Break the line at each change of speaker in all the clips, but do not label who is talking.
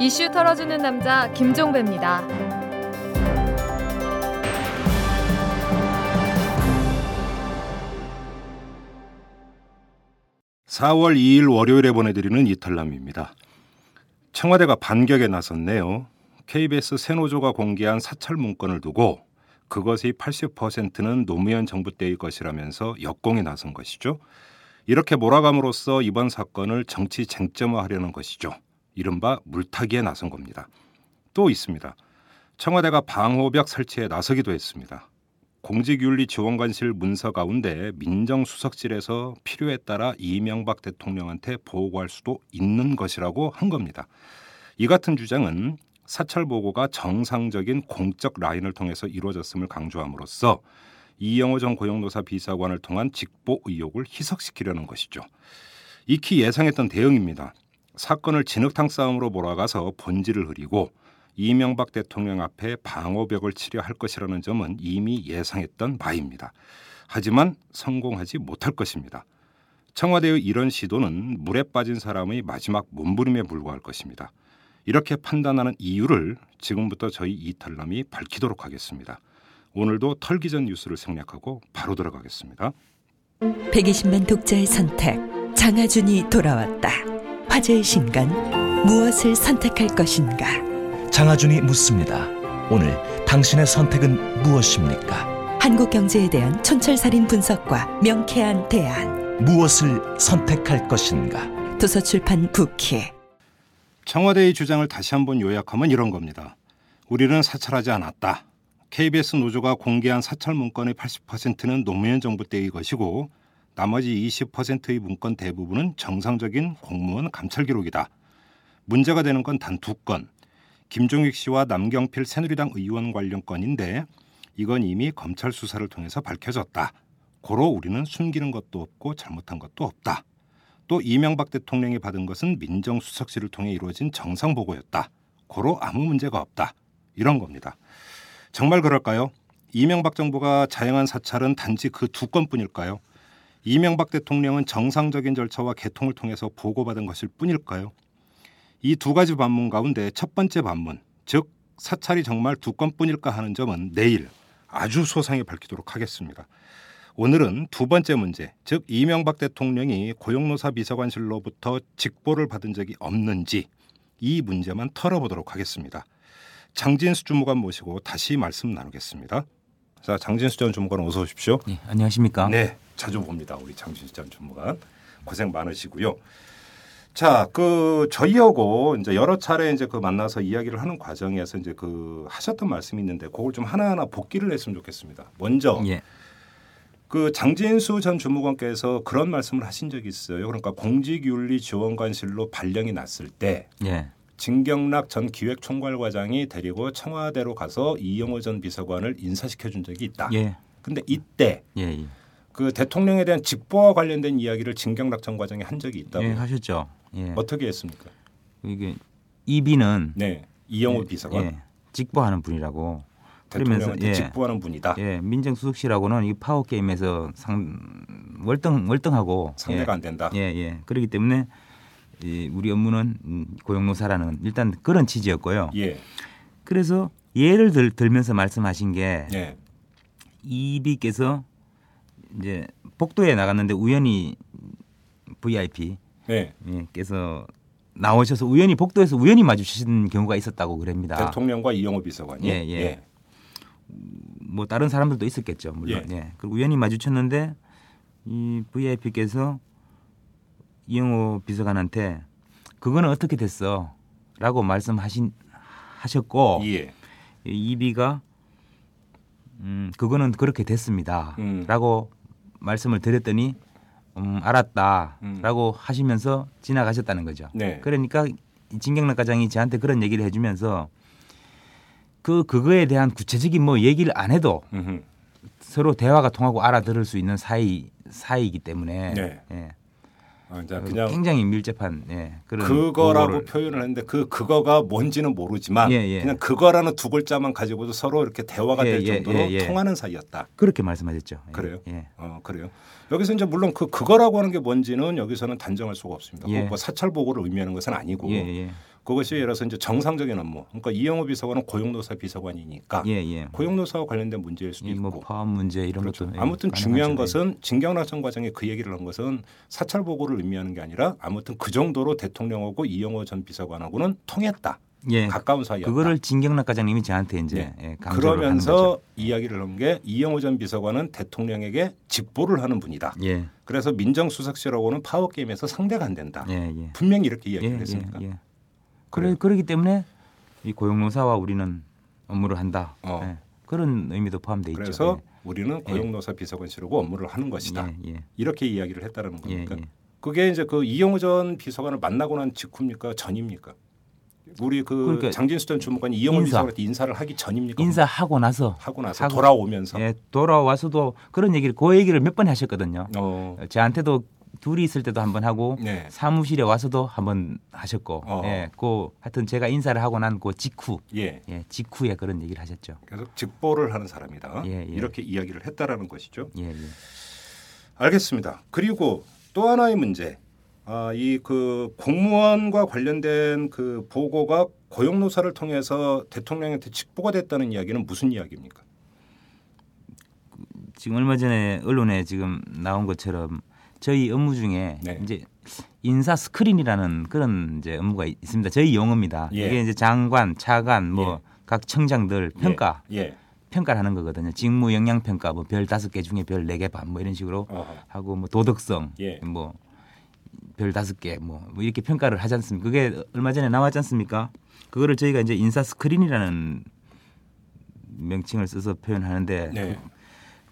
이슈 털어주는 남자 김종배입니다.
4월 2일 월요일에 보내드리는 이탈남입니다. 청와대가 반격에 나섰네요. KBS 새노조가 공개한 사찰 문건을 두고 그것의 80%는 노무현 정부 때의 것이라면서 역공에 나선 것이죠. 이렇게 몰아감으로써 이번 사건을 정치 쟁점화하려는 것이죠. 이른바 물타기에 나선 겁니다. 또 있습니다. 청와대가 방호벽 설치에 나서기도 했습니다. 공직윤리지원관실 문서 가운데 민정수석실에서 필요에 따라 이명박 대통령한테 보고할 수도 있는 것이라고 한 겁니다. 이 같은 주장은 사찰 보고가 정상적인 공적 라인을 통해서 이루어졌음을 강조함으로써 이영호 전 고용노사 비서관을 통한 직보 의혹을 희석시키려는 것이죠. 익히 예상했던 대응입니다. 사건을 진흙탕 싸움으로 몰아가서 본질을 흐리고 이명박 대통령 앞에 방어벽을 치려 할 것이라는 점은 이미 예상했던 바입니다. 하지만 성공하지 못할 것입니다. 청와대의 이런 시도는 물에 빠진 사람의 마지막 몸부림에 불과할 것입니다. 이렇게 판단하는 이유를 지금부터 저희 이탈남이 밝히도록 하겠습니다. 오늘도 털기 전 뉴스를 생략하고 바로 들어가겠습니다.
120만 독자의 선택 장하준이 돌아왔다. 화제의 신간 무엇을 선택할 것인가?
장하준이 묻습니다. 오늘 당신의 선택은 무엇입니까?
한국 경제에 대한 촌철살인 분석과 명쾌한 대안.
무엇을 선택할 것인가?
도서출판 부키.
청와대의 주장을 다시 한번 요약하면 이런 겁니다. 우리는 사찰하지 않았다. KBS 노조가 공개한 사찰 문건의 80%는 노무현 정부 때의 것이고 나머지 20%의 문건 대부분은 정상적인 공무원 감찰 기록이다. 문제가 되는 건 단 두 건. 김종익 씨와 남경필 새누리당 의원 관련 건인데 이건 이미 검찰 수사를 통해서 밝혀졌다. 고로 우리는 숨기는 것도 없고 잘못한 것도 없다. 또 이명박 대통령이 받은 것은 민정수석실을 통해 이루어진 정상 보고였다. 고로 아무 문제가 없다. 이런 겁니다. 정말 그럴까요? 이명박 정부가 자행한 사찰은 단지 그 두 건뿐일까요? 이명박 대통령은 정상적인 절차와 개통을 통해서 보고받은 것일 뿐일까요? 이 두 가지 반문 가운데 첫 번째 반문, 즉 사찰이 정말 두 건뿐일까 하는 점은 내일 아주 소상히 밝히도록 하겠습니다. 오늘은 두 번째 문제, 즉 이명박 대통령이 고용노사 비서관실로부터 직보를 받은 적이 없는지 이 문제만 털어보도록 하겠습니다. 장진수 주무관 모시고 다시 말씀 나누겠습니다. 자, 장진수 전 주무관 어서 오십시오.
네, 안녕하십니까?
네, 자주 봅니다. 우리 장진수 전 주무관 고생 많으시고요. 자, 그 저희하고 이제 여러 차례 이제 그 만나서 이야기를 하는 과정에서 이제 그 하셨던 말씀이 있는데 그걸 좀 하나하나 복기를 했으면 좋겠습니다. 먼저
예.
그 장진수 전 주무관께서 그런 말씀을 하신 적이 있어요. 그러니까 공직윤리 지원관실로 발령이 났을 때
예.
진경락 전 기획총괄과장이 데리고 청와대로 가서 이영호 전 비서관을 인사시켜 준 적이 있다.
예.
근데 이때
예. 예.
그 대통령에 대한 직보와 관련된 이야기를 진경락 전 과장이 한 적이 있다고
예, 하셨죠. 예.
어떻게 했습니까?
이게 이비는
네, 이영호
예,
비서관
예, 직보하는 분이라고.
대통령한테
예,
직보하는 분이다.
예, 민정수석실하고는 이 파워 게임에서 상 월등 월등하고
상대가
예,
안 된다.
예, 예. 그렇기 때문에 이 우리 업무는 음, 고용노사라는 일단 그런 취지였고요.
예,
그래서 예를 들, 들면서 말씀하신 게
예,
이비께서 이제 복도에 나갔는데 우연히 VIP
네.
예, 께서 나오셔서 우연히 복도에서 우연히 마주치신 경우가 있었다고 그럽니다.
대통령과 이영호 비서관이
예, 예. 뭐 다른 사람들도 있었겠죠, 물론.
예.
예. 그리고 우연히 마주쳤는데 이 VIP께서 이영호 비서관한테 그거는 어떻게 됐어?라고 말씀하신 하셨고
예.
이 이비가 음 그거는 그렇게 됐습니다.라고 말씀을 드렸더니 음 알았다라고 하시면서 지나가셨다는 거죠.
네.
그러니까 이 진경락 과장이 저한테 그런 얘기를 해 주면서 그 그거에 대한 구체적인 뭐 얘기를 안 해도
음흠.
서로 대화가 통하고 알아들을 수 있는 사이 사이이기 때문에
네.
예.
아, 그냥
굉장히 밀접한 예, 그런
그거라고
보고를
표현을 했는데 그 그거가 뭔지는 모르지만
예, 예.
그냥 그거라는 두 글자만 가지고도 서로 이렇게 대화가
예,
될
예,
정도로
예, 예.
통하는 사이였다.
그렇게 말씀하셨죠. 예,
그래요?
예.
어 그래요. 여기서 이제 물론 그 그거라고 하는 게 뭔지는 여기서는 단정할 수가 없습니다. 뭐 사찰 보고를 의미하는 것은 아니고. 그것이 예를 들어서 이제 정상적인 업무. 그러니까 이영호 비서관은 고용노사 비서관이니까
예, 예.
고용노사와 관련된 문제일 수도
이
있고.
뭐 파업 문제 이런
그렇죠.
것도 예,
아무튼. 중요한
예.
것은 진경락 전 과장이 그 얘기를 한 것은 사찰 보고를 의미하는 게 아니라 아무튼 그 정도로 대통령하고 이영호 전 비서관하고는 통했다.
예.
가까운 사이였다.
그거를 진경락 과장님이 저한테 이제
네.
예,
그러면서. 이야기를 한 게 이영호 전 비서관은 대통령에게 직보를 하는 분이다.
예,
그래서 민정수석실하고는 파워 게임에서 상대가 안 된다.
예, 예.
분명히 이렇게
예,
이야기를
예,
했으니까.
예. 그래 그러기 때문에 이 고용노사와 우리는 업무를 한다.
어.
예. 그런 의미도 포함돼 있죠.
그래서 우리는 고용노사 비서관실하고 업무를 하는
예.
것이다.
예, 예.
이렇게 이야기를 했다는
예,
겁니까?
예.
그게 이제 그 이영호 전 비서관을 만나고 난 직후입니까? 전입니까? 우리 그
그러니까
장진수 전 주무관이 이영호
인사.
비서관한테 인사를 하기 전입니까?
인사하고 나서
하고 나서
하고-
돌아오면서
예, 돌아와서도 그런 얘기를 그 얘기를 몇 번 하셨거든요.
어,
저한테도 둘이 있을 때도 한번 하고
네.
사무실에 와서도 한번 하셨고,
어.
예, 그 하여튼 제가 인사를 하고 난 그 직후,
예.
예, 직후에 그런 얘기를 하셨죠.
그래서 직보를 하는 사람이다.
예, 예.
이렇게 이야기를 했다라는 것이죠.
예, 예.
알겠습니다. 그리고 또 하나의 문제. 아, 이 그 공무원과 관련된 그 보고가 고용노사를 통해서 대통령한테 직보가 됐다는 이야기는 무슨 이야기입니까?
지금 얼마 전에 언론에 지금 나온 것처럼 저희 업무 중에
네.
이제 인사 스크린이라는 그런 이제 업무가 있- 있습니다. 저희 용어입니다.
예.
이게 이제 장관, 차관, 뭐 각 청장들 평가
예.
평가를 하는 거거든요. 직무 역량 평가 뭐 별 다섯 개 중에 별 네 개 반 뭐 이런 식으로
어허.
하고 뭐 도덕성
예.
뭐 별 다섯 개 뭐 이렇게 평가를 하지 않습니까? 그게 얼마 전에 나왔지 않습니까? 그거를 저희가 이제 인사 스크린이라는 명칭을 써서 표현하는데
네.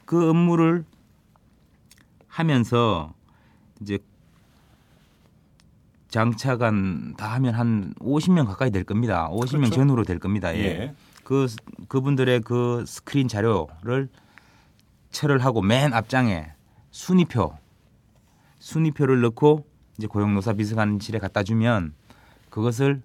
그 업무를 하면서 이제 장차관 다 하면 한 50명 가까이 될 겁니다. 50명
그렇죠.
전후로 될 겁니다. 예.
예.
그 그분들의 그 스크린 자료를 철을 하고 맨 앞장에 순위표 순위표를 넣고 이제 고용노사 비서관실에 갖다 주면 그것을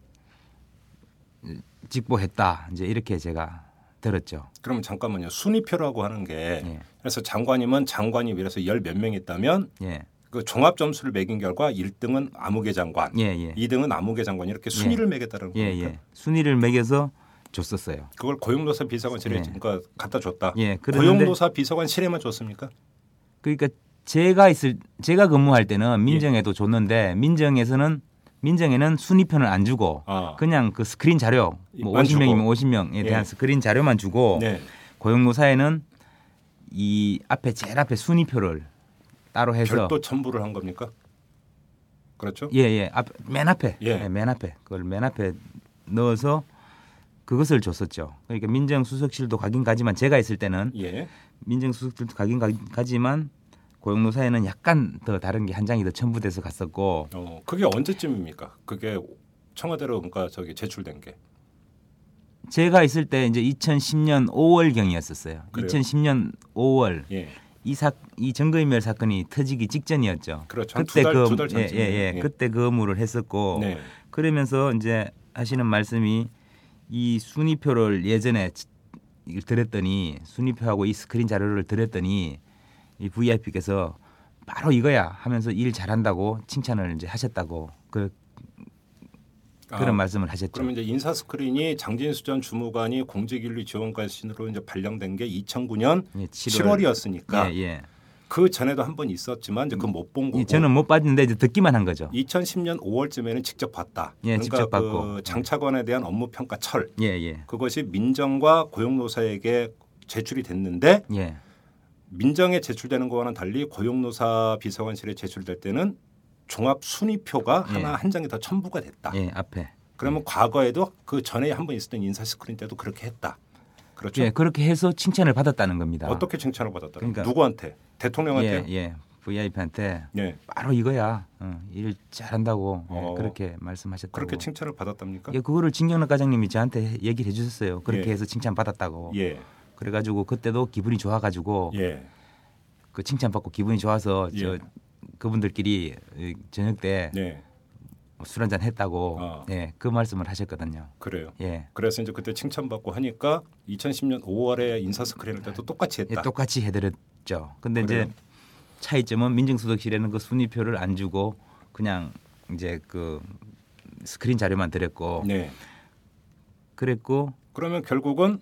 직보했다. 이제 이렇게 제가 들었죠.
그러면 잠깐만요. 순위표라고 하는 게
예.
그래서 장관이면 장관이 그래서 열 몇 명 있다면
예.
그 종합 점수를 매긴 결과 1등은 아무개 장관,
예, 예.
2등은 아무개 장관 이렇게 순위를 매겼다는
예,
겁니까?
예. 순위를 매겨서 줬었어요.
그걸 고용노사 비서관실에
예.
그러니까 갖다 줬다.
예.
고용노사 비서관실에만 줬습니까?
그러니까 제가 있을 제가 근무할 때는 민정에도 줬는데 민정에서는 민정에는 순위표는 안 주고
아.
그냥 그 스크린 자료
뭐만
50명이면
주고.
50명에 대한
예.
스크린 자료만 주고
네.
고용노사에는 이 앞에 제일 앞에 순위표를 따로 해서
별도 첨부를 한 겁니까? 그렇죠?
예 예 앞, 맨 앞에
예.
예, 맨 앞에 그걸 맨 앞에 넣어서 그것을 줬었죠. 그러니까 민정수석실도 가긴 가지만 제가 있을 때는
예.
민정수석실도 가긴 가- 가지만 고용노사에는 약간 더 다른 게 한 장이 더 첨부돼서 갔었고
어, 그게 언제쯤입니까? 그게 청와대로 그러니까 저기 제출된 게.
제가 있을 때 이제 2010년 5월 경이었었어요.
그래요?
2010년 5월
예.
이 사이 정거인멸 사건이 터지기 직전이었죠.
그렇죠. 한
그때
두 달-
그 예. 예, 예.
예.
그때 그 업무를 했었고
네.
그러면서 이제 하시는 말씀이 이 순위표를 예전에 드렸더니 순위표하고 이 스크린 자료를 드렸더니 이 VIP께서 바로 이거야 하면서 일 잘한다고 칭찬을 이제 하셨다고 그 그런
아,
말씀을 하셨죠.
그러면 이제 인사 스크린이 장진수 전 주무관이 공직윤리 지원관실로 이제 발령된 게 2009년
예,
7월, 이었으니까
예, 예.
그 전에도 한 번 있었지만 이제 그건 못 본 거고.
이 저는 못 봤는데 이제 듣기만 한 거죠.
2010년 5월쯤에는 직접 봤다.
예,
그러니까
직접
그
봤고.
장차관에 대한 업무 평가 철
예, 예.
그것이 민정과 고용노사에게 제출이 됐는데
예.
민정에 제출되는 거와는 달리 고용노사 비서관실에 제출될 때는 종합 순위표가
예.
하나 한 장이 더 첨부가 됐다.
예, 앞에.
그러면 과거에도 그 전에 한 번 있었던 인사 스크린 때도 그렇게 했다. 그렇죠?
예, 그렇게 해서 칭찬을 받았다는 겁니다.
어떻게 칭찬을 받았다?
그러니까-
누구한테? 대통령한테?
예, 예. VIP한테
예.
바로 이거야. 어, 일 잘한다고 예,
어.
그렇게 말씀하셨다고.
그렇게 칭찬을 받았답니까?
예, 그거를 진경락 과장님이 저한테 얘기를 해주셨어요. 그렇게
예.
해서 칭찬 받았다고.
예.
그래가지고 그때도 기분이 좋아가지고
예.
그 칭찬 받고 기분이 좋아서
예.
저 그분들끼리 이 저녁 때술
네.
한잔 했다고
어.
예, 그 말씀을 하셨거든요.
그래요.
예.
그래서 이제 그때 칭찬받고 하니까 2010년 5월에 인사 스크린을 때도 똑같이
예,
했다.
똑같이 해드렸죠. 근데
그래요?
이제 차이점은 민정수석실에는 그 순위표를 안 주고 그냥 이제 그 스크린 자료만 드렸고
네.
그랬고
그러면 결국은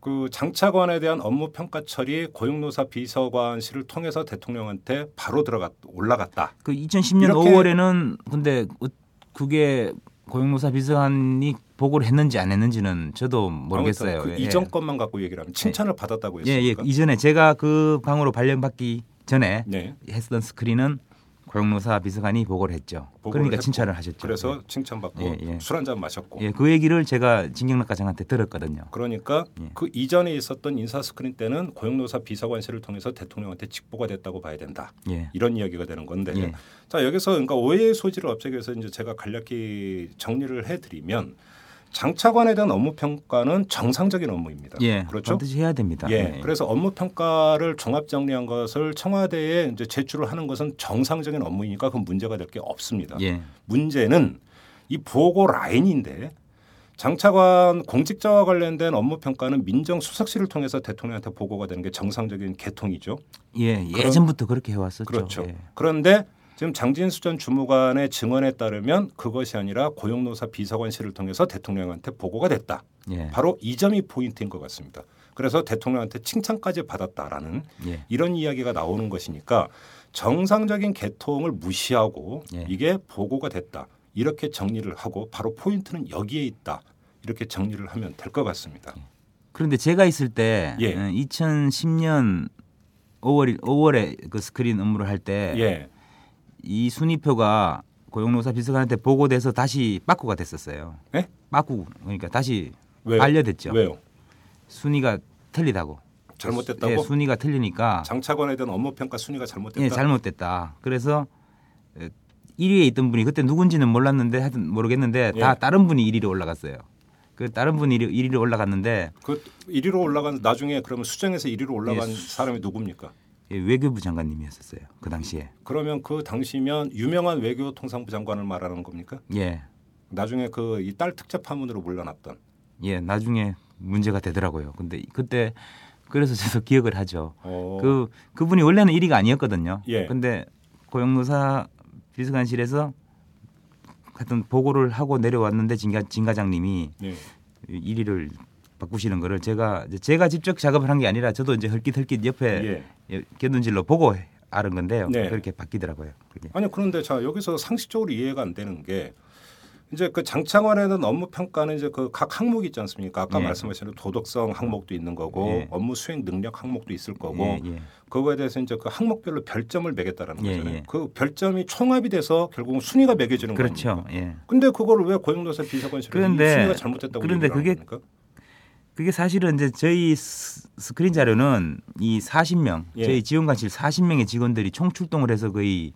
그 장차관에 대한 업무 평가 처리 고용노사 비서관실을 통해서 대통령한테 바로 들어갔 올라갔다.
그 2010년
이렇게-
5월에는 근데 어- 그게 고용노사 비서관이 보고를 했는지 안 했는지는 저도 모르겠어요.
그
예.
이전 것만 갖고 얘기를 하면 칭찬을 받았다고
예, 예.
했습니까?
이전에 제가 그 방으로 발령받기 전에
네.
했던 스크린은 고용노사 비서관이 보고를 했죠.
보고를
그러니까
했고,
칭찬을 하셨죠.
그래서 칭찬받고
예, 예.
술한 잔 마셨고.
예, 그 얘기를 제가 진경락 과장한테 들었거든요.
그러니까
예.
그 이전에 있었던 인사 스크린 때는 고용노사 비서관실을 통해서 대통령한테 직보가 됐다고 봐야 된다.
예.
이런 이야기가 되는 건데
예.
자 여기서 그러니까 오해의 소지를 없애기 위해서 이제 제가 간략히 정리를 해드리면 장차관에 대한 업무 평가는 정상적인 업무입니다.
예.
그렇죠.
반드시 해야 됩니다.
예. 그래서 업무 평가를 종합 정리한 것을 청와대에 이제 제출을 하는 것은 정상적인 업무이니까 그건 문제가 될 게 없습니다.
예.
문제는 이 보고 라인인데 장차관 공직자와 관련된 업무 평가는 민정수석실을 통해서 대통령한테 보고가 되는 게 정상적인 계통이죠.
예. 예전부터 그렇게 해왔었죠.
그렇죠.
예.
그런데 지금 장진수 전 주무관의 증언에 따르면 그것이 아니라 고용노사 비서관실을 통해서 대통령한테 보고가 됐다.
예.
바로 이 점이 포인트인 것 같습니다. 그래서 대통령한테 칭찬까지 받았다라는
예.
이런 이야기가 나오는 것이니까 정상적인 계통을 무시하고
예.
이게 보고가 됐다. 이렇게 정리를 하고 바로 포인트는 여기에 있다. 이렇게 정리를 하면 될 것 같습니다.
그런데 제가 있을 때
예.
2010년 5월 5월에 그 스크린 업무를 할때 이
예.
순위표가 고용노사 비서관한테 보고돼서 다시 빠꾸가 됐었어요.
예?
빠꾸 그러니까 다시
왜요?
알려됐죠.
왜요?
순위가 틀리다고.
잘못됐다고?
예, 순위가 틀리니까
장차관에 대한 업무 평가 순위가 잘못됐다.
예, 잘못됐다. 그래서 1위에 있던 분이 그때 누군지는 몰랐는데 하여튼 모르겠는데 다
예.
다른 분이 1위로 올라갔어요. 그 다른 분이 1위로 올라갔는데
그 1위로 올라간 나중에 그러면 수정해서 1위로 올라간
예,
사람이 누굽니까?
예, 외교부 장관님이었었어요. 그 당시에.
그러면 그 당시면 유명한 외교통상부 장관을 말하는 겁니까?
예.
나중에 그 이 딸 특채 파문으로 물러났던.
예, 나중에 문제가 되더라고요. 근데 그때 그래서 저도 기억을 하죠.
어,
그 그분이 원래는 1위가 아니었거든요.
예.
근데 고용노사 비서관실에서 하여튼 보고를 하고 내려왔는데 진가 진과장님이
예.
1위를 바꾸시는 거를 제가 제가 직접 작업을 한 게 아니라 저도 이제 헐깃헐깃 옆에
예.
예, 겨눈질로 보고 아는 건데요.
네.
그렇게 바뀌더라고요. 그게.
아니 그런데 자 여기서 상식적으로 이해가 안 되는 게 이제 그 장차관에는 업무 평가는 이제 그 각 항목이 있지 않습니까? 아까
예.
말씀하신 도덕성 항목도 있는 거고
예.
업무 수행 능력 항목도 있을 거고
예, 예.
그거에 대해서 이제 그 항목별로 별점을 매겼다라는
예,
거잖아요.
예.
그 별점이 총합이 돼서 결국은 순위가 매겨지는 거예요.
그렇죠. 예.
근데 그거를 왜 고용노사 이 순위가 잘못됐다고
그런데 그게
겁니까?
그게 사실은 이제 저희 스- 스크린 자료는 이 40명
예.
저희 지원관실 40명의 직원들이 총 출동을 해서 거의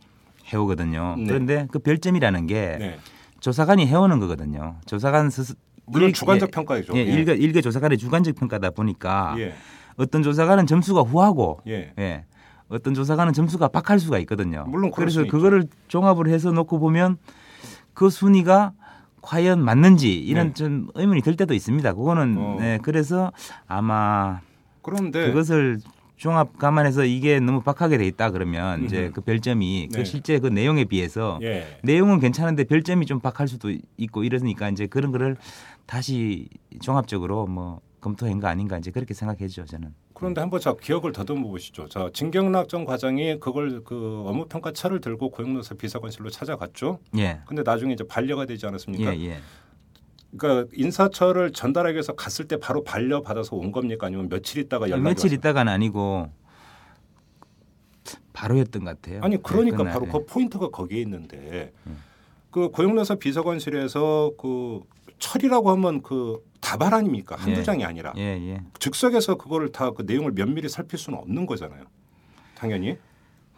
해오거든요.
네.
그런데 그 별점이라는 게
네.
조사관이 해오는 거거든요. 조사관 스스
물론
일-
주관적
예,
평가이죠.
예,
예.
일개, 일개 조사관의 주관적 평가다 보니까
예.
어떤 조사관은 점수가 후하고
예.
예. 어떤 조사관은 점수가 박할 수가 있거든요.
물론
그래서
수 있죠.
그거를 종합을 해서 놓고 보면 그 순위가 과연 맞는지 이런
네.
좀 의문이 들 때도 있습니다. 그거는
어.
네, 그래서 아마
그런데
그것을 종합 감안해서 이게 너무 박하게 돼 있다 그러면 이제
음흠.
그 별점이
네.
그 실제 그 내용에 비해서
예.
내용은 괜찮은데 별점이 좀 박할 수도 있고 이러니까 이제 그런 거를 다시 종합적으로 뭐 검토한 거 아닌가 이제 그렇게 생각해죠 저는.
그런데 한번 자 기억을 더듬어 보시죠. 자 진경락 전 과장이 그걸 그 업무 평가 차를 들고 고용노사 비서관실로 찾아갔죠.
예.
근데 나중에 이제 반려가 되지 않았습니까?
예, 예.
그러니까 인사처를 전달하기 위해서 갔을 때 바로 반려 받아서 온 겁니까? 아니면 며칠 있다가 연락이
며칠
왔습니까?
있다가는 아니고 바로였던 것 같아요.
아니 그러니까
네, 그날,
바로
예.
그 포인트가 거기에 있는데 그 고용노사 비서관실에서 그 처리라고 하면 그 다발 아닙니까? 한두
예.
장이 아니라
예, 예.
즉석에서 그거를 다 그 내용을 면밀히 살필 수는 없는 거잖아요. 당연히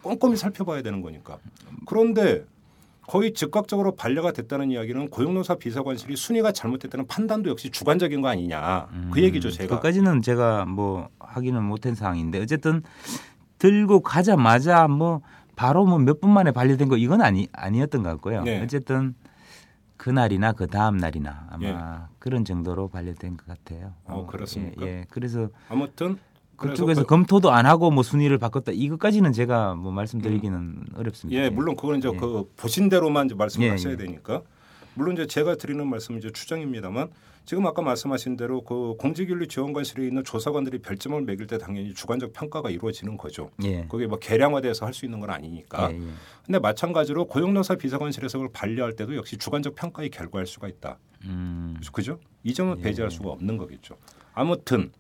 꼼꼼히 살펴봐야 되는 거니까. 그런데 거의 즉각적으로 반려가 됐다는 이야기는 고용노사 비서관실이 순위가 잘못됐다는 판단도 역시 주관적인 거 아니냐. 그 얘기죠, 제가.
음, 그까지는 제가 뭐 하기는 못한 상황인데 어쨌든 들고 가자마자 뭐 바로 뭐 몇 분 만에 반려된 거 이건 아니 아니었던 것 같고요.
네.
어쨌든 그날이나 그 다음 날이나 아마
예.
그런 정도로 반려된 것 같아요.
어, 그렇습니까?
예, 예. 그래서
아무튼
그쪽에서
그-
검토도 안 하고 뭐 순위를 바꿨다 이것까지는 제가 뭐 말씀드리기는 어렵습니다.
예, 물론 그건 이제
예.
그 보신 대로만
예,
하셔야
예.
되니까. 물론 이제 제가 드리는 말씀은 이제 추정입니다만 지금 아까 말씀하신 대로 그 공직윤리 지원관실에 있는 조사관들이 별점을 매길 때 당연히 주관적 평가가 이루어지는 거죠.
예.
그게 뭐 계량화돼서 할 수 있는 건 아니니까.
예, 예.
근데 마찬가지로 고용노사 비서관실에서 그걸 반려할 때도 역시 주관적 평가에 결과할 수가 있다.
음.
그죠? 이 점은
예.
배제할 수가 없는 거겠죠. 아무튼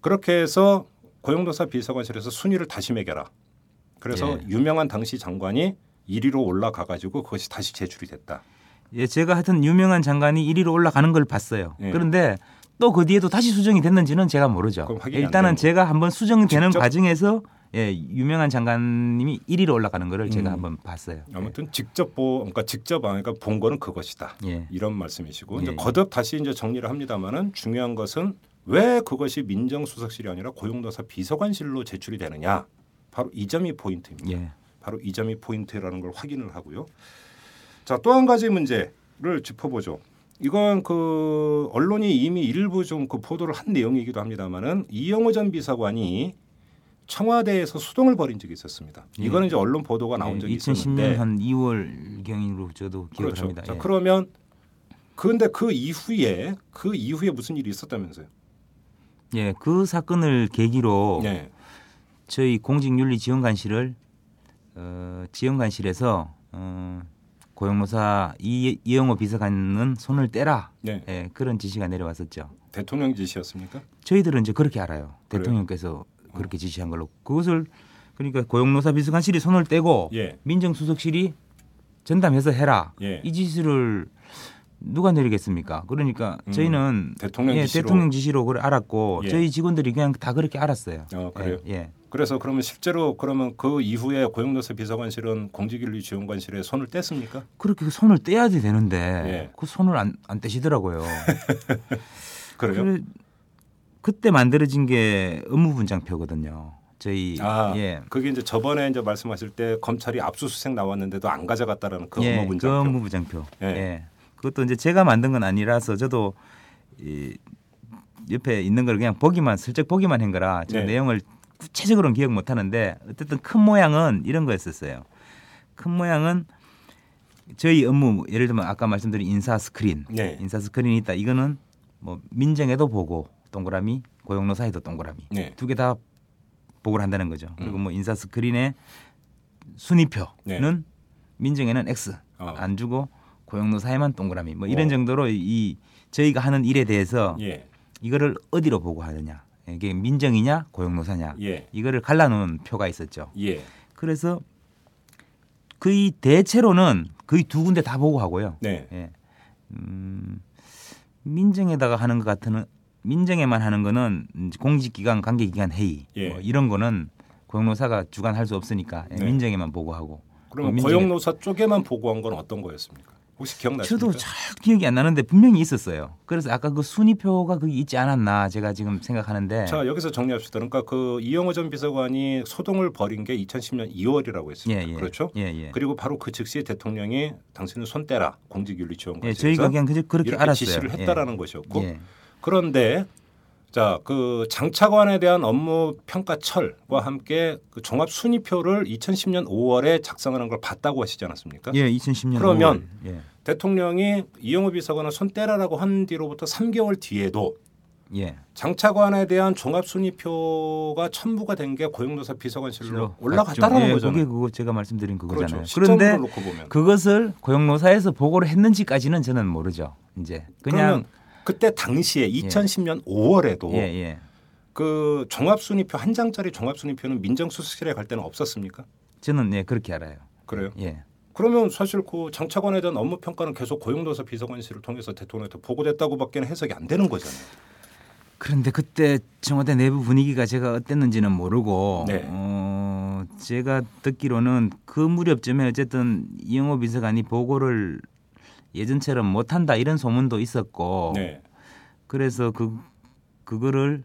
그렇게 해서 고용노사 비서관실에서 순위를 다시 매겨라. 그래서
예.
유명한 당시 장관이 1위로 올라가 가지고 그것이 다시 제출이 됐다.
예, 제가 하여튼 유명한 장관이 1위로 올라가는 걸 봤어요.
예.
그런데 또 그 뒤에도 다시 수정이 됐는지는 제가 모르죠. 일단은
되는
제가 한번 수정되는
직접?
과정에서 예, 유명한 장관님이 1위로 올라가는 거를 제가
음.
한번 봤어요.
아무튼 직접 보 그러니까 직접 아, 그러니까 본 거는 그것이다.
예.
이런 말씀이시고 이제
예.
거듭 다시 이제 정리를 합니다만은 중요한 것은 왜 그것이 민정수석실이 아니라 고용노사 비서관실로 제출이 되느냐. 바로 이 점이 포인트입니다.
예.
바로 이 점이 포인트라는 걸 확인을 하고요. 자, 또 한 가지 문제를 짚어보죠. 이건 그 언론이 이미 일부 좀 그 보도를 한 내용이기도 합니다만은 이영호 전 비서관이 청와대에서 소동을 벌인 적이 있었습니다.
예.
이거는 이제 언론 보도가 나온 적이
2010년
있었는데
한 2월 경으로 저도 기억을
그렇죠.
합니다.
자,
예.
그러면 그런데 그 이후에 그 이후에 무슨 일이 있었다면서요?
예, 그 사건을 계기로
네.
저희 공직윤리지원관실을 어, 지원관실에서 어, 고용노사 이, 이영호 비서관은 손을 떼라
네.
예, 그런 지시가 내려왔었죠.
대통령 지시였습니까?
저희들은 이제 그렇게 알아요.
그래요?
대통령께서 그렇게 지시한 걸로 그것을 그러니까 고용노사 비서관실이 손을 떼고
예.
민정수석실이 전담해서 해라
예.
이 지시를 누가 내리겠습니까? 그러니까
음,
저희는
대통령
예,
지시로.
대통령 지시로 그걸 알았고
예.
저희 직원들이 그냥 다 그렇게 알았어요.
어, 그래요?
예, 예.
그래서 그러면 실제로 그러면 그 이후에 고용노사 비서관실은 공직윤리 지원관실에 손을 뗐습니까?
그렇게 그 손을 떼야 되는데
예.
그 손을 안, 안 떼시더라고요.
그래요?
그래, 그때 만들어진 게 업무분장표거든요. 저희
아,
예.
그게 이제 저번에 이제 말씀하실 때 검찰이 압수수색 나왔는데도 안 가져갔다라는 그
예,
업무분장표.
그 업무분장표.
예.
예. 그것도 이제 제가 만든 건 아니라서 저도 이 옆에 있는 걸 그냥 보기만 슬쩍 보기만 한 거라 제가
네.
내용을 구체적으로는 기억 못 하는데 어쨌든 큰 모양은 이런 거였었어요. 큰 모양은 저희 업무 예를 들면 아까 말씀드린 인사 스크린,
네.
인사 스크린이 있다. 이거는 뭐 민정에도 보고 동그라미, 고용노사에도 동그라미
네.
두개 다 보고를 한다는 거죠. 그리고
음.
뭐 인사 스크린의 순위표는
네.
민정에는 X
어.
안 주고 고용노사에만 동그라미 뭐 이런
어.
정도로 이 저희가 하는 일에 대해서
예.
이거를 어디로 보고 하느냐 이게 민정이냐 고용노사냐
예.
이거를 갈라놓은 표가 있었죠.
예.
그래서 거의 대체로는 거의 두 군데 다 보고 하고요.
네.
예. 음, 민정에다가 하는 것 같은 민정에만 하는 거는 공직기관 관계기관 회의
예.
뭐 이런 거는 고용노사가 주관할 수 없으니까 예,
네.
민정에만 보고하고 민정에-
고용노사 쪽에만 보고한 건 어떤 거였습니까? 혹시 기억나십니까?
저도 잘 기억이 안 나는데 분명히 있었어요. 그래서 아까 그 순위표가 거기 있지 않았나 제가 지금 생각하는데
자 여기서 정리합시다. 그러니까 그 이영호 전 비서관이 소동을 벌인 게 2010년 2월이라고 했습니다.
예, 예.
그렇죠?
예, 예.
그리고 바로 그 즉시 대통령이 당신은 손 떼라
예,
공직윤리 지원관실에서
저희가 그냥 그- 그렇게 알았어요.
지시를 했다라는 것이었고
예.
그런데 자 그 장차관에 대한 업무 평가 철과 함께 그 종합 순위표를 2010년 5월에 작성하는 걸 봤다고 하시지 않았습니까?
예, 2010년
그러면
5월. 예.
대통령이 이영호 비서관을 손 떼라라고 한 뒤로부터 3개월 뒤에도
예.
장차관에 대한 종합 순위표가 첨부가 된 게 고용노사 비서관실로
실로
올라갔다라는
예,
거잖아요.
그게 그거 제가 말씀드린 그거잖아요.
그렇죠.
그런데 그것을 고용노사에서 보고를 했는지까지는 저는 모르죠. 이제 그냥
그때 당시에 2010년 5월에도
예, 예.
그 종합 순위표 한 장짜리 종합 순위표는 민정수석실에 갈 때는 없었습니까?
저는 예, 그렇게 알아요.
그래요?
예.
그러면 사실 그 장차관에 대한 업무 평가는 계속 고용노사 비서관실을 통해서 대통령한테 보고됐다고밖에 해석이 안 되는 거잖아요.
그런데 그때 청와대 내부 분위기가 제가 어땠는지는 모르고
네.
어, 제가 듣기로는 그 무렵쯤에 어쨌든 이영호 비서관이 보고를 예전처럼 못한다 이런 소문도 있었고
네.
그래서 그 그거를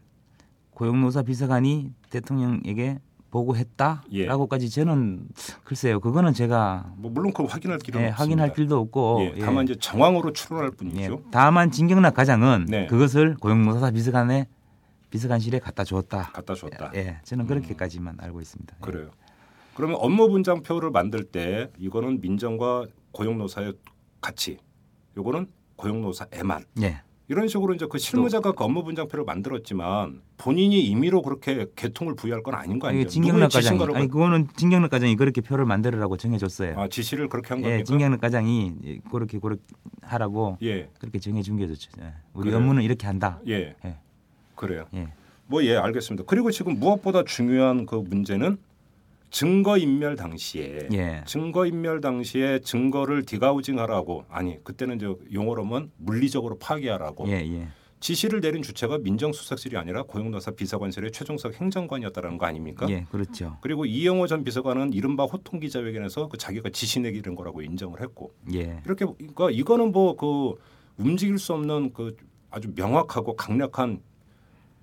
고용노사 비서관이 대통령에게 보고했다라고까지 저는 글쎄요 그거는 제가
뭐 물론 그 확인할 길은
예. 확인할 필요도 없고
예,
예.
다만 이제 정황으로 추론할
예,
뿐이죠.
다만 진경락 과장은
네.
그것을 고용노사 비서관의 비서관실에 갖다 주었다.
갖다 줬다.
예, 저는 그렇게까지만 알고 있습니다. 예.
그래요. 그러면 업무 분장표를 만들 때 이거는 민정과 고용노사의 같이 요거는 고용노사에만
예.
이런 식으로 이제 그 실무자가 그 업무 분장표를 만들었지만 본인이 임의로 그렇게 개통을 부여할 건 아닌 거 아니에요?
진경락 과장이 아니 그거는 진경락 과장이 그렇게 표를 만들으라고 정해줬어요.
아, 지시를 그렇게 한
예,
겁니까?
진경락 과장이 예, 그렇게 그렇게 하라고
예,
그렇게 정해준 게 좋죠. 예. 우리
그래요?
업무는 이렇게 한다.
예,
예.
그래요.
예.
뭐 예, 알겠습니다. 그리고 지금 무엇보다 중요한 그 문제는 증거 인멸 당시에
예.
증거 인멸 당시에 증거를 디가우징하라고 아니 그때는 저 용어로는 물리적으로 파괴하라고
예, 예.
지시를 내린 주체가 민정수석실이 아니라 고용노사 비서관실의 최종석 행정관이었다는 거 아닙니까?
예, 그렇죠.
그리고 이영호 전 비서관은 이른바 호통 기자회견에서 그 자기가 지시 내기는 거라고 인정을 했고
예.
이렇게 그러니까 이거는 뭐 그 움직일 수 없는 그 아주 명확하고 강력한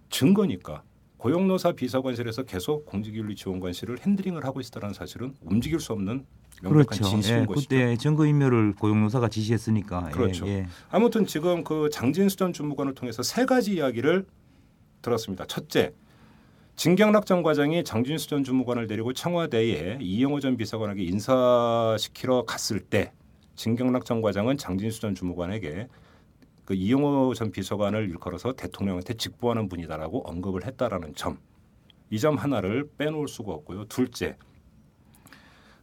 증거니까 고용노사 비서관실에서 계속 공직윤리 지원관실을 핸들링을 하고 있다는 사실은 움직일 수 없는 명백한
그렇죠.
진실인
예,
것이죠.
그때 증거인멸을 고용노사가 지시했으니까. 예,
그렇죠.
예.
아무튼 지금 그 장진수 전 주무관을 통해서 세 가지 이야기를 들었습니다. 첫째, 진경락 전 과장이 장진수 전 주무관을 데리고 청와대에 이영호 전 비서관에게 인사시키러 갔을 때 진경락 전 과장은 장진수 전 주무관에게 그 이영호 전 비서관을 일컬어서 대통령한테 직보하는 분이다라고 언급을 했다라는 점. 이 점 하나를 빼놓을 수가 없고요. 둘째,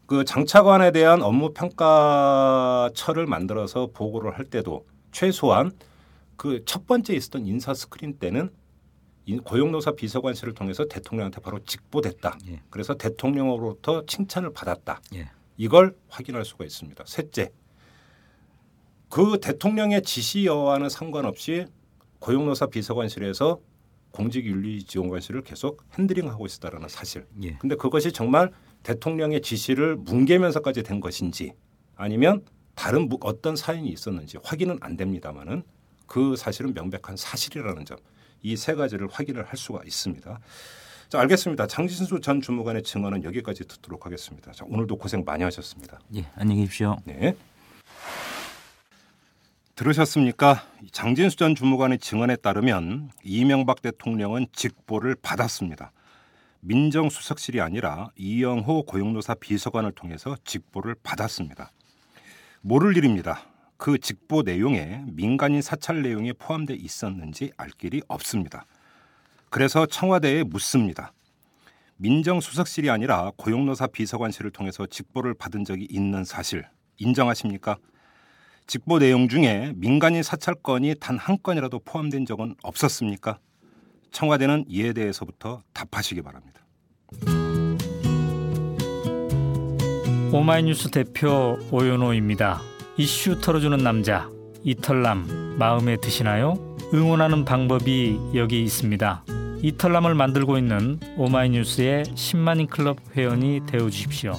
그 장차관에 대한 업무 평가철을 만들어서 보고를 할 때도 최소한 그 첫 번째 있었던 인사 스크린 때는 인- 고용노사 비서관실을 통해서 대통령한테 바로 직보됐다.
예.
그래서 대통령으로부터 칭찬을 받았다.
예.
이걸 확인할 수가 있습니다. 셋째, 그 대통령의 지시 여와는 상관없이 고용노사 비서관실에서 공직윤리지원관실을 계속 핸들링하고 있었다는 사실.
예.
근데 그것이 정말 대통령의 지시를 뭉개면서까지 된 것인지 아니면 다른 무- 어떤 사연이 있었는지 확인은 안 됩니다만은 그 사실은 명백한 사실이라는 점. 이 세 가지를 확인을 할 수가 있습니다. 자, 알겠습니다. 장진수 전 주무관의 증언은 여기까지 듣도록 하겠습니다. 자, 오늘도 고생 많이 하셨습니다.
예. 안녕히 계십시오.
네. 들으셨습니까? 장진수 전 주무관의 증언에 따르면 이명박 대통령은 직보를 받았습니다. 민정수석실이 아니라 이영호 고용노사 비서관을 통해서 직보를 받았습니다. 모를 일입니다. 그 직보 내용에 민간인 사찰 내용이 포함되어 있었는지 알 길이 없습니다. 그래서 청와대에 묻습니다. 민정수석실이 아니라 고용노사 비서관실을 통해서 직보를 받은 적이 있는 사실 인정하십니까? 직보 내용 중에 민간인 사찰 건이 단 한 건이라도 포함된 적은 없었습니까? 청와대는 이에 대해서부터 답하시기 바랍니다.
오마이뉴스 대표 오연호입니다. 이슈 털어주는 남자 이털남 마음에 드시나요? 응원하는 방법이 여기 있습니다. 이털남을 만들고 있는 오마이뉴스의 10만인 클럽 회원이 되어 주십시오.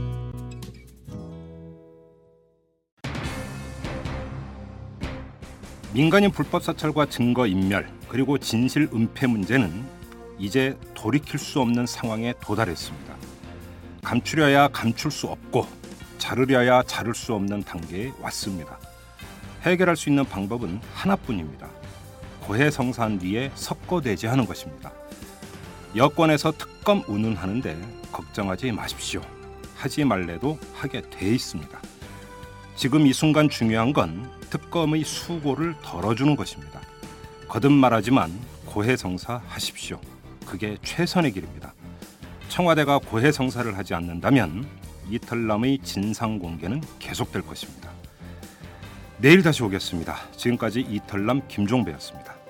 민간인 불법 사찰과 증거 인멸 그리고 진실 은폐 문제는 이제 돌이킬 수 없는 상황에 도달했습니다. 감추려야 감출 수 없고 자르려야 자를 수 없는 단계에 왔습니다. 해결할 수 있는 방법은 하나뿐입니다. 고해성사한 뒤에 석고대지 하는 것입니다. 여권에서 특검 운운하는데 걱정하지 마십시오. 하지 말래도 하게 돼 있습니다. 지금 이 순간 중요한 건 특검의 수고를 덜어주는 것입니다. 거듭 말하지만 고해성사 하십시오. 그게 최선의 길입니다. 청와대가 고해성사를 하지 않는다면 이털남의 진상 공개는 계속될 것입니다. 내일 다시 오겠습니다. 지금까지 이털남 김종배였습니다.